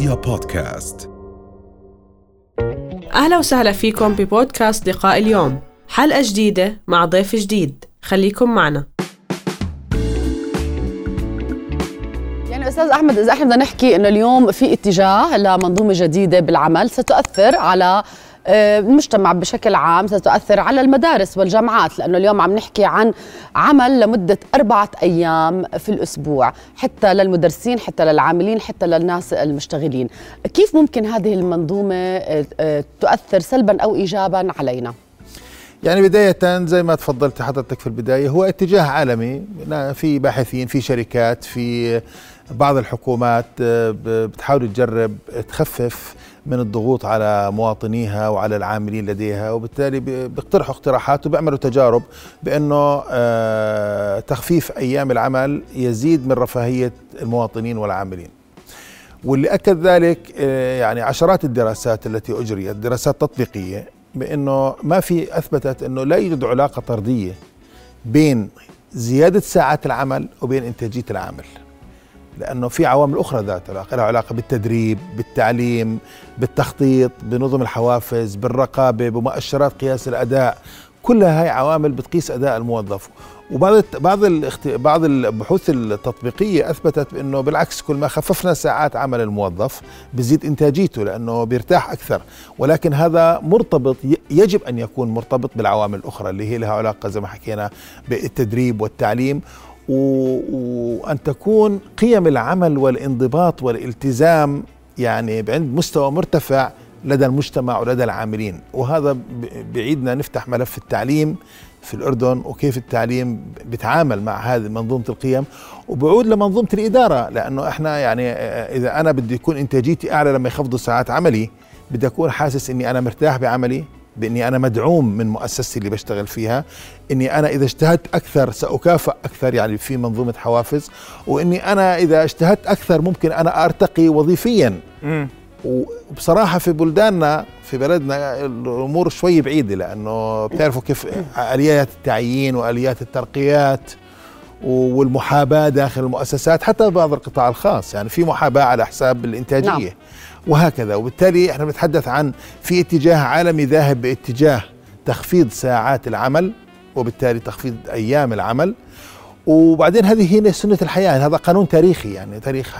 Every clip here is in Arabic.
رؤيا بودكاست. أهلا وسهلا فيكم ببودكاست لقاء اليوم. حلقة جديدة مع ضيف جديد. خليكم معنا. يعني أستاذ أحمد إذا إحنا بدنا نحكي إنه اليوم في اتجاه لمنظومة جديدة بالعمل ستؤثر على المجتمع بشكل عام ستؤثر على المدارس والجامعات لأنه اليوم عم نحكي عن عمل لمدة أربعة أيام في الأسبوع حتى للمدرسين حتى للعاملين حتى للناس المشتغلين كيف ممكن هذه المنظومة آه، آه، تؤثر سلبا أو إيجابا علينا؟ يعني بداية زي ما تفضلت حضرتك في البداية هو اتجاه عالمي في باحثين في شركات في بعض الحكومات بتحاول تجرب تخفف من الضغوط على مواطنيها وعلى العاملين لديها وبالتالي بيقترحوا اقتراحات وبيعملوا تجارب بأنه آه، تخفيف أيام العمل يزيد من رفاهية المواطنين والعاملين. واللي أكد ذلك آه، يعني عشرات الدراسات التي أجريت دراسات تطبيقية بأنه ما في أثبتت أنه لا يوجد علاقة طردية بين زيادة ساعات العمل وبين إنتاجية العامل. لأنه في عوامل أخرى ذات علاقه لها علاقة بالتدريب بالتعليم بالتخطيط بنظم الحوافز بالرقابة بمؤشرات قياس الأداء. كلها هاي عوامل بتقيس أداء الموظف. وبعض بعض بعض البحوث التطبيقية أثبتت إنه بالعكس كل ما خففنا ساعات عمل الموظف بزيد إنتاجيته لأنه بيرتاح أكثر. ولكن هذا مرتبط يجب أن يكون مرتبط بالعوامل الأخرى اللي هي لها علاقة زي ما حكينا بالتدريب والتعليم. وأن تكون قيم العمل والانضباط والالتزام يعني عند مستوى مرتفع لدى المجتمع ولدى العاملين. وهذا بعيدنا نفتح ملف التعليم في الأردن وكيف التعليم بيتعامل مع هذه منظومة القيم. وبعود لمنظومة الإدارة لأنه إحنا يعني إذا أنا بدي يكون إنتاجيتي أعلى لما يخفضوا ساعات عملي بدي أكون حاسس إني أنا مرتاح بعملي. بإني أنا مدعوم من مؤسستي اللي بشتغل فيها إني أنا إذا اجتهدت أكثر ساكافئ أكثر يعني في منظومة حوافز وإني أنا إذا اجتهدت أكثر ممكن أنا أرتقي وظيفيا. وبصراحة في بلداننا في بلدنا الأمور شوي بعيدة لأنه بتعرفوا كيف آليات التعيين وآليات الترقيات. والمحاباة داخل المؤسسات حتى بعض القطاع الخاص. يعني في محاباة على حساب الإنتاجية. نعم. وهكذا. وبالتالي إحنا بنتحدث عن في اتجاه عالمي ذاهب باتجاه تخفيض ساعات العمل وبالتالي تخفيض أيام العمل. وبعدين هذه هي سنة الحياة. هذا قانون تاريخي. يعني تاريخ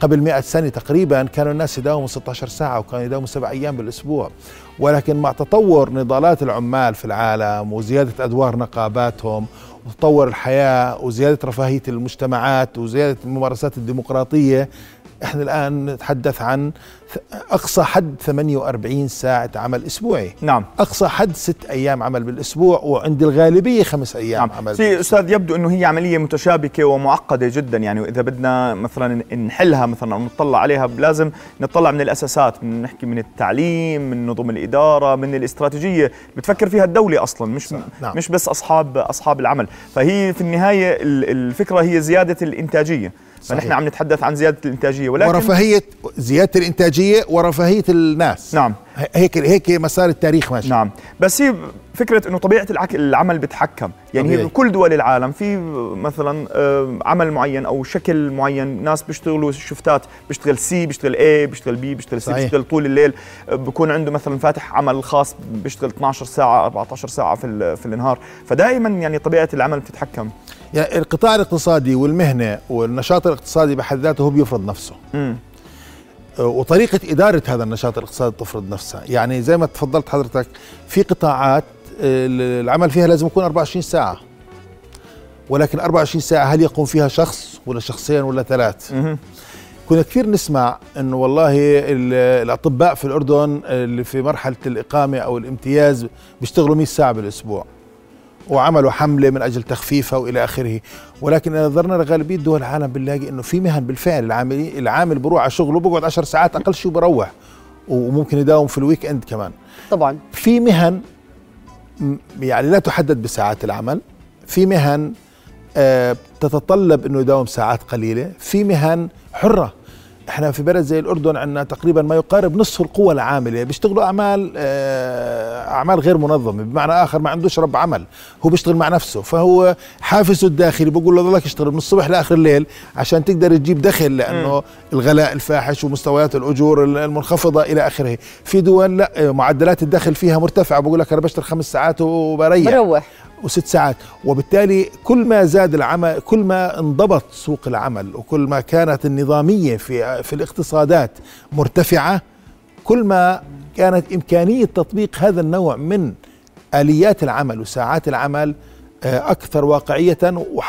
قبل مئة سنة تقريبا كانوا الناس يداوموا 16 ساعة وكانوا يداوموا سبع أيام بالأسبوع. ولكن مع تطور نضالات العمال في العالم وزيادة أدوار نقاباتهم وتطور الحياة وزيادة رفاهية المجتمعات وزيادة الممارسات الديمقراطية إحنا الآن نتحدث عن أقصى حد 48 ساعة عمل أسبوعي. نعم. أقصى حد ست أيام عمل بالأسبوع وعند الغالبية خمس أيام نعم. عمل سي أستاذ يبدو إنه هي عملية متشابكة ومعقدة جدا. يعني واذا بدنا مثلا نحلها مثلا أو نطلع عليها لازم نطلع من الأساسات من نحكي من التعليم من نظم الإدارة من الاستراتيجية. بتفكر فيها الدولة أصلا مش نعم. مش بس أصحاب أصحاب العمل. فهي في النهاية الفكرة هي زيادة الإنتاجية. فنحن عم نتحدث عن زيادة الإنتاجية ولكن ورفاهية زيادة الإنتاجية ورفاهية الناس. نعم. هيك هيك مسار التاريخ ماشي. نعم. بس هي فكرة إنه طبيعة العمل بتحكم. يعني طبيعي. بكل دول العالم في مثلا آه، عمل معين أو شكل معين ناس بيشتغلوا شفتات بيشتغل سي بيشتغل اي بيشتغل بي بيشتغل سي بيشتغل طول الليل. آه، بكون عنده مثلا فاتح عمل خاص بيشتغل 12 ساعة 14 ساعة في في النهار. فدائما يعني طبيعة العمل بتتحكم. يعني القطاع الاقتصادي والمهنة والنشاط الاقتصادي بحد ذاته هو بيفرض نفسه. م. وطريقة إدارة هذا النشاط الاقتصادي تفرض نفسها. يعني زي ما تفضلت حضرتك في قطاعات العمل فيها لازم يكون 24 ساعة. ولكن 24 ساعة هل يقوم فيها شخص ولا شخصين ولا ثلاث؟ كنا كثير نسمع إنه والله الأطباء في الأردن اللي في مرحلة الإقامة أو الامتياز بيشتغلوا 100 ساعة بالأسبوع. وعملوا حملة من أجل تخفيفها وإلى آخره. ولكن إذا نظرنا لغالبية دول العالم بنلاقي إنه في مهن بالفعل العامل العامل بروح على شغله بقعد 10 ساعات أقل شيء وبروح وممكن يداوم في الويك إند كمان. طبعا. في مهن يعني لا تحدد بساعات العمل في مهن آه تتطلب إنه يداوم ساعات قليلة في مهن حرة. إحنا في بلد زي الأردن عندنا تقريبا ما يقارب نصف القوى العاملة. بيشتغلوا أعمال آه، أعمال غير منظمة. بمعنى آخر ما عندوش رب عمل. هو بيشتغل مع نفسه. فهو حافزه الداخلي. بقول له ضلك اشتغل من الصبح لآخر الليل عشان تقدر تجيب دخل لأنه الغلاء الفاحش ومستويات الأجور المنخفضة إلى آخره. في دول لا معدلات الدخل فيها مرتفعة. بقول لك أنا بشتغل خمس ساعات وبريح. بروح. وست ساعات. وبالتالي كل ما زاد العمل كل ما انضبط سوق العمل وكل ما كانت النظامية في, في الاقتصادات مرتفعة كل ما كانت إمكانية تطبيق هذا النوع من آليات العمل وساعات العمل آه، أكثر واقعية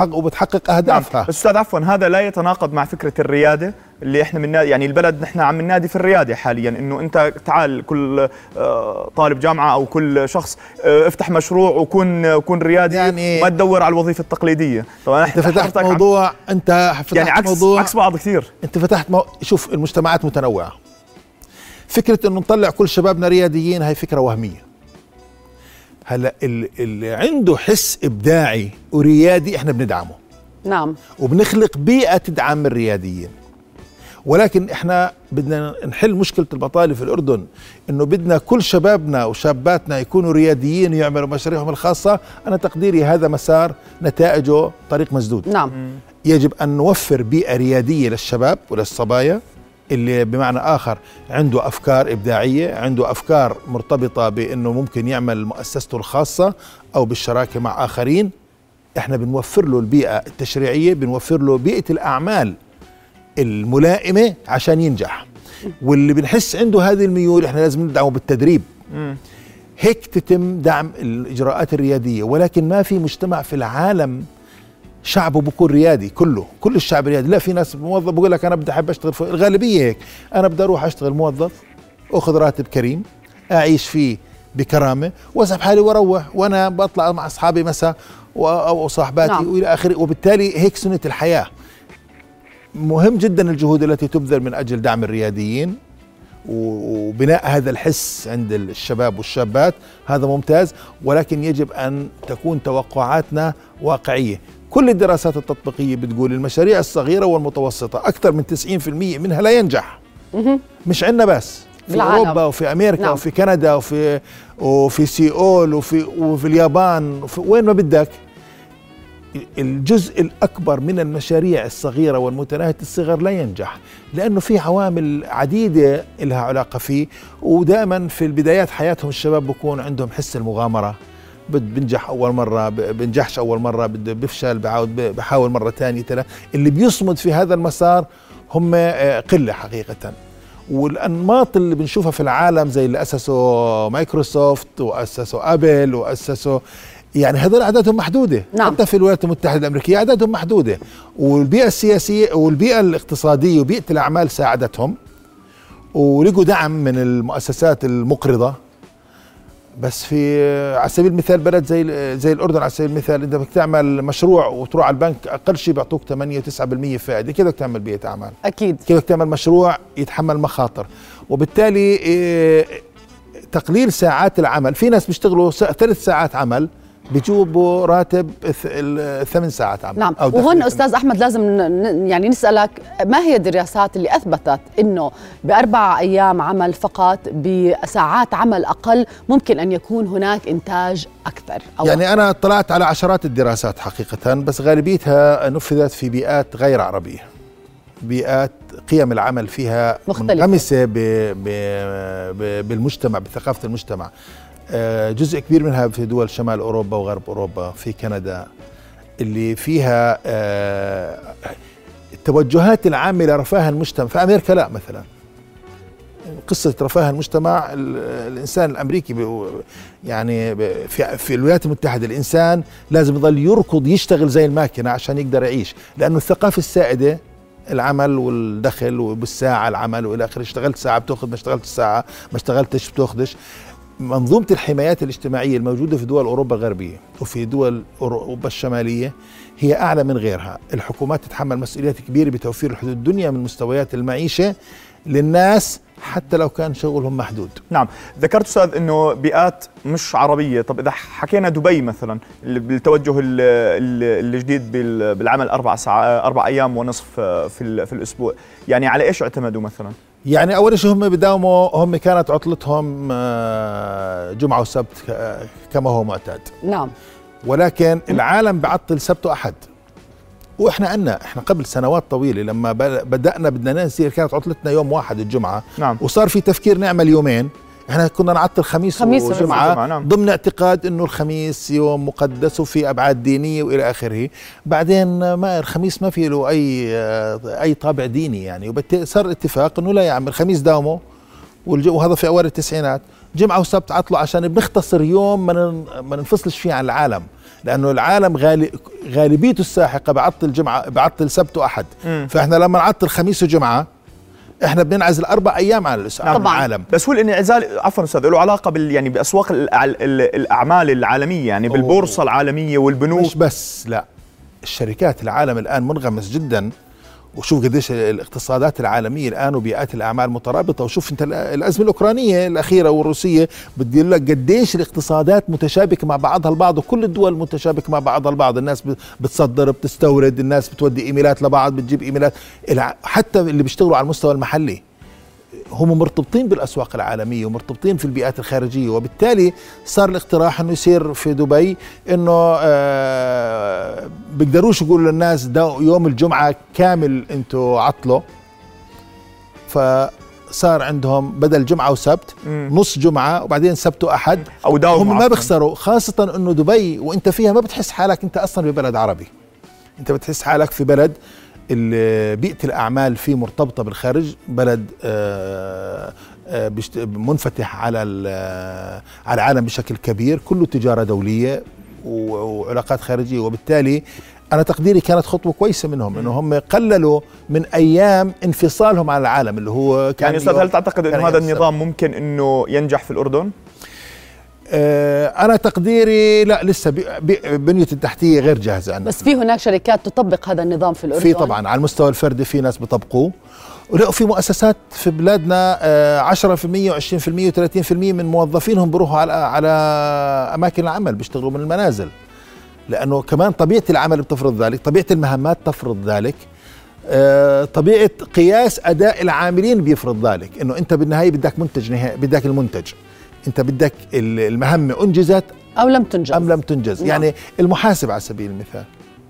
وبتحقق أهدافها. نعم. أستاذ عفوا هذا لا يتناقض مع فكرة الريادة. اللي إحنا من يعني البلد نحن عم ننادي في الرياده حاليا إنه أنت تعال كل آه، طالب جامعة أو كل شخص آه، افتح مشروع وكون كون ريادي يعني ما تدور على الوظيفة التقليدية. طبعا أنت فتحت موضوع أنت فتحت يعني عكس موضوع عكس بعض كثير. أنت فتحت مو... شوف المجتمعات متنوعة. فكرة إنه نطلع كل شبابنا رياديين هاي فكرة وهمية. هلأ اللي عنده حس إبداعي وريادي إحنا بندعمه. نعم. وبنخلق بيئة تدعم الرياديين ولكن إحنا بدنا نحل مشكلة البطالة في الأردن إنه بدنا كل شبابنا وشاباتنا يكونوا رياديين ويعملوا مشاريعهم الخاصة. أنا تقديري هذا مسار نتائجه طريق مسدود. نعم. يجب أن نوفر بيئة ريادية للشباب وللصبايا اللي بمعنى آخر عنده أفكار إبداعية عنده أفكار مرتبطة بإنه ممكن يعمل مؤسسته الخاصة أو بالشراكة مع آخرين. إحنا بنوفر له البيئة التشريعية بنوفر له بيئة الأعمال الملائمة عشان ينجح. واللي بنحس عنده هذه الميول إحنا لازم ندعمه بالتدريب. هيك تتم دعم الإجراءات الريادية ولكن ما في مجتمع في العالم شعبه بكون ريادي كله كل الشعب ريادي. لا في ناس موظف بقول لك أنا بدي أحب أشتغل في الغالبية هيك. أنا بدي أروح أشتغل موظف أخذ راتب كريم أعيش فيه بكرامة وأسحب حالي وأروح وأنا بطلع مع أصحابي مساء أو صاحباتي نعم. وإلى آخره. وبالتالي هيك سنة الحياة. مهم جدا الجهود التي تبذل من أجل دعم الرياديين وبناء هذا الحس عند الشباب والشابات. هذا ممتاز ولكن يجب أن تكون توقعاتنا واقعية. كل الدراسات التطبيقية بتقول المشاريع الصغيرة والمتوسطة أكثر من 90% منها لا ينجح. مش عندنا بس في بالعالم. أوروبا وفي أمريكا نعم. وفي كندا وفي وفي سيول وفي وفي اليابان وفي وين ما بدك. الجزء الأكبر من المشاريع الصغيرة والمتناهية الصغر لا ينجح لأنه في عوامل عديدة لها علاقة فيه ودائما في البدايات حياتهم الشباب بكون عندهم حس المغامرة. بنجح أول مرة بنجحش أول مرة بفشل بعاود بحاول مرة ثانية اللي بيصمد في هذا المسار هم آه، قلة حقيقة. والأنماط اللي بنشوفها في العالم زي اللي اسسوا مايكروسوفت واسسوا أبل واسسوا يعني هذول اعدادهم محدودة. نعم. حتى في الولايات المتحدة الأمريكية اعدادهم محدودة. والبيئة السياسية والبيئة الاقتصادية وبيئة الأعمال ساعدتهم ولقوا دعم من المؤسسات المقرضة. بس في على سبيل المثال بلد زي زي الأردن على سبيل المثال أنت بدك تعمل مشروع وتروح على البنك أقل شيء بيعطوك 8 9% فائدة. كيف بدك تعمل بيئة أعمال. أكيد. كيف بدك تعمل مشروع يتحمل مخاطر. وبالتالي إيه، تقليل ساعات العمل. في ناس بيشتغلوا ثلاث ساعات عمل. بيجيبوا راتب ثمان ساعات عمل نعم. أو وهون أستاذ أحمد لازم يعني نسألك ما هي الدراسات اللي أثبتت إنه بأربع أيام عمل فقط بساعات عمل أقل ممكن أن يكون هناك إنتاج أكثر أو يعني أنا اطلعت على عشرات الدراسات حقيقة بس غالبيتها نفذت في بيئات غير عربية. بيئات قيم العمل فيها مختلفة. منغمسة بالمجتمع بثقافة المجتمع. جزء كبير منها في دول شمال أوروبا وغرب أوروبا في كندا اللي فيها التوجهات آه، العامه لرفاه المجتمع في أمريكا لا مثلا. قصة رفاه المجتمع الإنسان الأمريكي يعني في, في الولايات المتحدة الإنسان لازم يظل يركض يشتغل زي الماكينة عشان يقدر يعيش. لأنه الثقافة السائدة العمل والدخل وبالساعة العمل وإلى آخره اشتغلت ساعة بتأخذ ما اشتغلت ساعة ما اشتغلتش بتأخذش. منظومة الحمايات الاجتماعية الموجودة في دول أوروبا الغربية وفي دول أوروبا الشمالية هي أعلى من غيرها. الحكومات تتحمل مسؤوليات كبيرة بتوفير الحدود الدنيا من مستويات المعيشة للناس حتى لو كان شغلهم محدود. نعم ذكرت أستاذ إنه بيئات مش عربية. طب إذا حكينا دبي مثلا بالتوجه ال- ال- الجديد بال- بالعمل أربع ساعات أربع أيام ونصف في في الأسبوع يعني على إيش اعتمدوا مثلا؟ يعني أول شيء هم بداوموا هم كانت عطلتهم آه، جمعة وسبت آه، كما هو معتاد. نعم. ولكن العالم بعطل سبت وأحد. وإحنا عنا إحنا قبل سنوات طويلة لما بدأنا بدنا ننزل كانت عطلتنا يوم واحد الجمعة. نعم. وصار في تفكير نعمل يومين. إحنا كنا نعطل خميس, خميس خميس وجمعة، نعم. ضمن اعتقاد إنه الخميس يوم مقدس وفي أبعاد دينية وإلى آخره. بعدين ما الخميس ما في له أي أي طابع ديني يعني. وبالتالي صار اتفاق إنه لا يا عم الخميس داومه والج- وهذا في أوائل التسعينات. جمعة وسبت عطلوا عشان بنختصر يوم ما ما ننفصلش فيه عن العالم. لأنه العالم غالي غالبيته الساحقة بعطل جمعه بعطل سبت وأحد. فإحنا لما نعطل خميس وجمعة إحنا بننعزل أربع أيام عن طبعاً. العالم. بس هو الانعزال عفوا أستاذ له علاقة بال يعني بأسواق الأعمال العالمية يعني بالبورصة العالمية والبنوك. مش بس لا. الشركات العالم الآن منغمس جدا وشوف قديش الاقتصادات العالمية الآن وبيئات الأعمال مترابطة. وشوف أنت ال- الأزمة الأوكرانية الأخيرة والروسية بدي لك قديش الاقتصادات متشابكة مع بعضها البعض وكل الدول متشابكة مع بعضها البعض. الناس بتصدر بتستورد الناس بتودي إيميلات لبعض بتجيب إيميلات. حتى اللي بيشتغلوا على المستوى المحلي. هم مرتبطين بالأسواق العالمية ومرتبطين في البيئات الخارجية وبالتالي صار الاقتراح إنه يصير في دبي إنه آه بيقدروش يقولوا للناس ده يوم الجمعة كامل أنتوا عطلوا فصار عندهم بدل جمعة وسبت مم. نص جمعة وبعدين سبت وأحد أو داوم هم ما. بيخسروا خاصة إنه دبي وإنت فيها ما بتحس حالك إنت أصلا ببلد عربي إنت بتحس حالك في بلد بيئة الأعمال فيه مرتبطة بالخارج بلد آه، آه، منفتح على ال- على العالم بشكل كبير كله تجارة دولية و- وعلاقات خارجية وبالتالي أنا تقديري كانت خطوة كويسة منهم إنه هم قللوا من أيام انفصالهم عن العالم اللي هو كان يعني أستاذ هل تعتقد إنه هذا. النظام ممكن إنه ينجح في الأردن؟ آه، أنا تقديري لا لسه بنية التحتية غير جاهزة عندنا. بس في هناك شركات تطبق هذا النظام في الأردن. في طبعا على المستوى الفردي في ناس بيطبقوه. ولا في مؤسسات في بلادنا آه، 10% و20% و30% من موظفينهم بيروحوا على على أماكن العمل بيشتغلوا من المنازل. لأنه كمان طبيعة العمل بتفرض ذلك طبيعة المهمات تفرض ذلك. آه، طبيعة قياس أداء العاملين بيفرض ذلك إنه أنت بالنهاية بدك منتج نهائي بدك المنتج. انت بدك ال- المهمة انجزت أو لم تنجز. أم لم تنجز. نعم. يعني المحاسب على سبيل المثال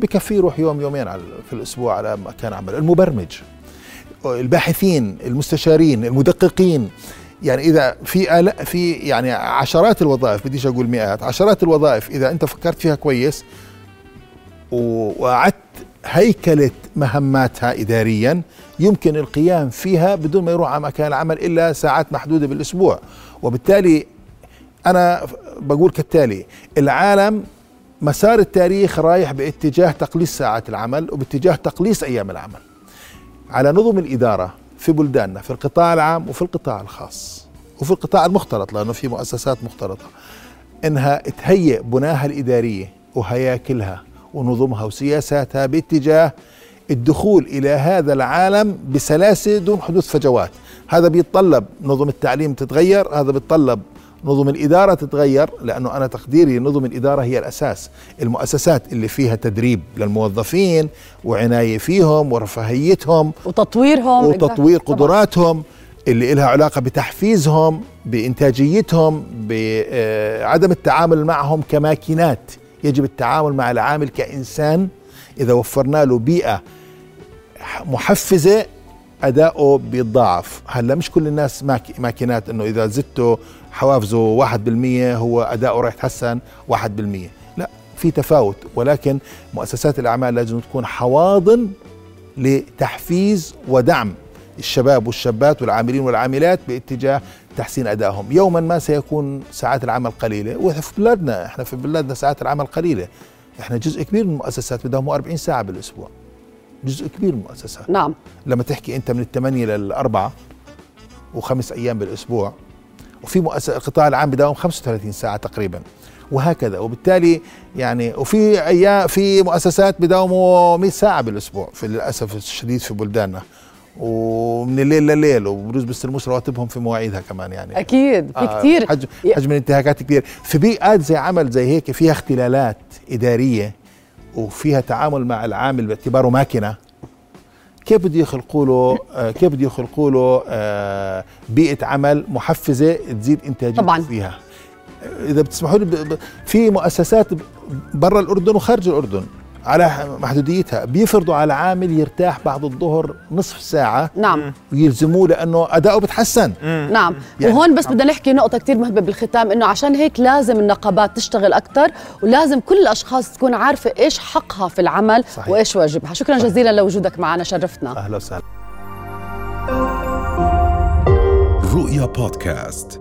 بكفيه يروح يوم يومين على في الأسبوع على مكان عمل المبرمج الباحثين المستشارين المدققين. يعني إذا في في يعني عشرات الوظائف بديش أقول مئات عشرات الوظائف إذا أنت فكرت فيها كويس وأعدت هيكلة مهماتها إداريا يمكن القيام فيها بدون ما يروح على مكان العمل إلا ساعات محدودة بالأسبوع. وبالتالي أنا بقول كالتالي العالم مسار التاريخ رايح باتجاه تقليص ساعات العمل وباتجاه تقليص أيام العمل. على نظم الإدارة في بلداننا في القطاع العام وفي القطاع الخاص وفي القطاع المختلط لأنه في مؤسسات مختلطة إنها تهيئ بناها الإدارية وهياكلها ونظمها وسياساتها باتجاه الدخول إلى هذا العالم بسلاسه دون حدوث فجوات، هذا بيتطلب نظم التعليم تتغير، هذا بيتطلب نظم الإدارة تتغير لأنه أنا تقديري نظم الإدارة هي الأساس، المؤسسات اللي فيها تدريب للموظفين وعناية فيهم ورفاهيتهم وتطويرهم. وتطوير. قدراتهم اللي لها علاقة بتحفيزهم بإنتاجيتهم بعدم التعامل معهم كماكينات. يجب التعامل مع العامل كإنسان. إذا وفرنا له بيئة محفزة أداؤه بيتضاعف هلا مش كل الناس ماك- ماكينات إنه إذا زدته حوافزه واحد بالمية هو أداؤه راح يتحسن واحد بالمية. لا في تفاوت ولكن مؤسسات الأعمال لازم تكون حواضن لتحفيز ودعم الشباب والشابات والعاملين والعاملات باتجاه تحسين أدائهم، يوما ما سيكون ساعات العمل قليلة، وفي بلادنا إحنا في بلادنا ساعات العمل قليلة، إحنا جزء كبير من المؤسسات بدهم 40 ساعة بالأسبوع. جزء كبير من المؤسسات، نعم. لما تحكي أنت من الثمانية للاربعه وخمس أيام بالأسبوع وفي مؤسسة القطاع العام بداوم 35 ساعة تقريبا وهكذا. وبالتالي يعني وفي أيام في مؤسسات بداوموا 100 ساعة بالأسبوع في للأسف الشديد في بلداننا. ومن الليل لليل وبروز بيستلموش رواتبهم في مواعيدها كمان يعني. أكيد في آه، كثير حجم حجم الانتهاكات كبير. في بيئات زي عمل زي هيك فيها اختلالات إدارية وفيها تعامل مع العامل باعتباره ماكينة. كيف بده يخلقوا له آه، كيف بده يخلقوا له آه، بيئة عمل محفزة تزيد انتاجيته طبعاً. فيها. إذا بتسمحوا لي في مؤسسات برا الأردن وخارج الأردن. على محدوديتها. بيفرضوا على عامل يرتاح بعد الظهر نصف ساعة. نعم. ويلزموه لأنه أداؤه بتحسن. نعم. يعني- وهون بس بدنا نحكي نقطة كتير مهمة بالختام إنه عشان هيك لازم النقابات تشتغل أكثر ولازم كل الأشخاص تكون عارفة إيش حقها في العمل صحيح. وإيش واجبها. شكرا جزيلا لوجودك معنا شرفتنا. أهلا وسهلا. رؤيا بودكاست.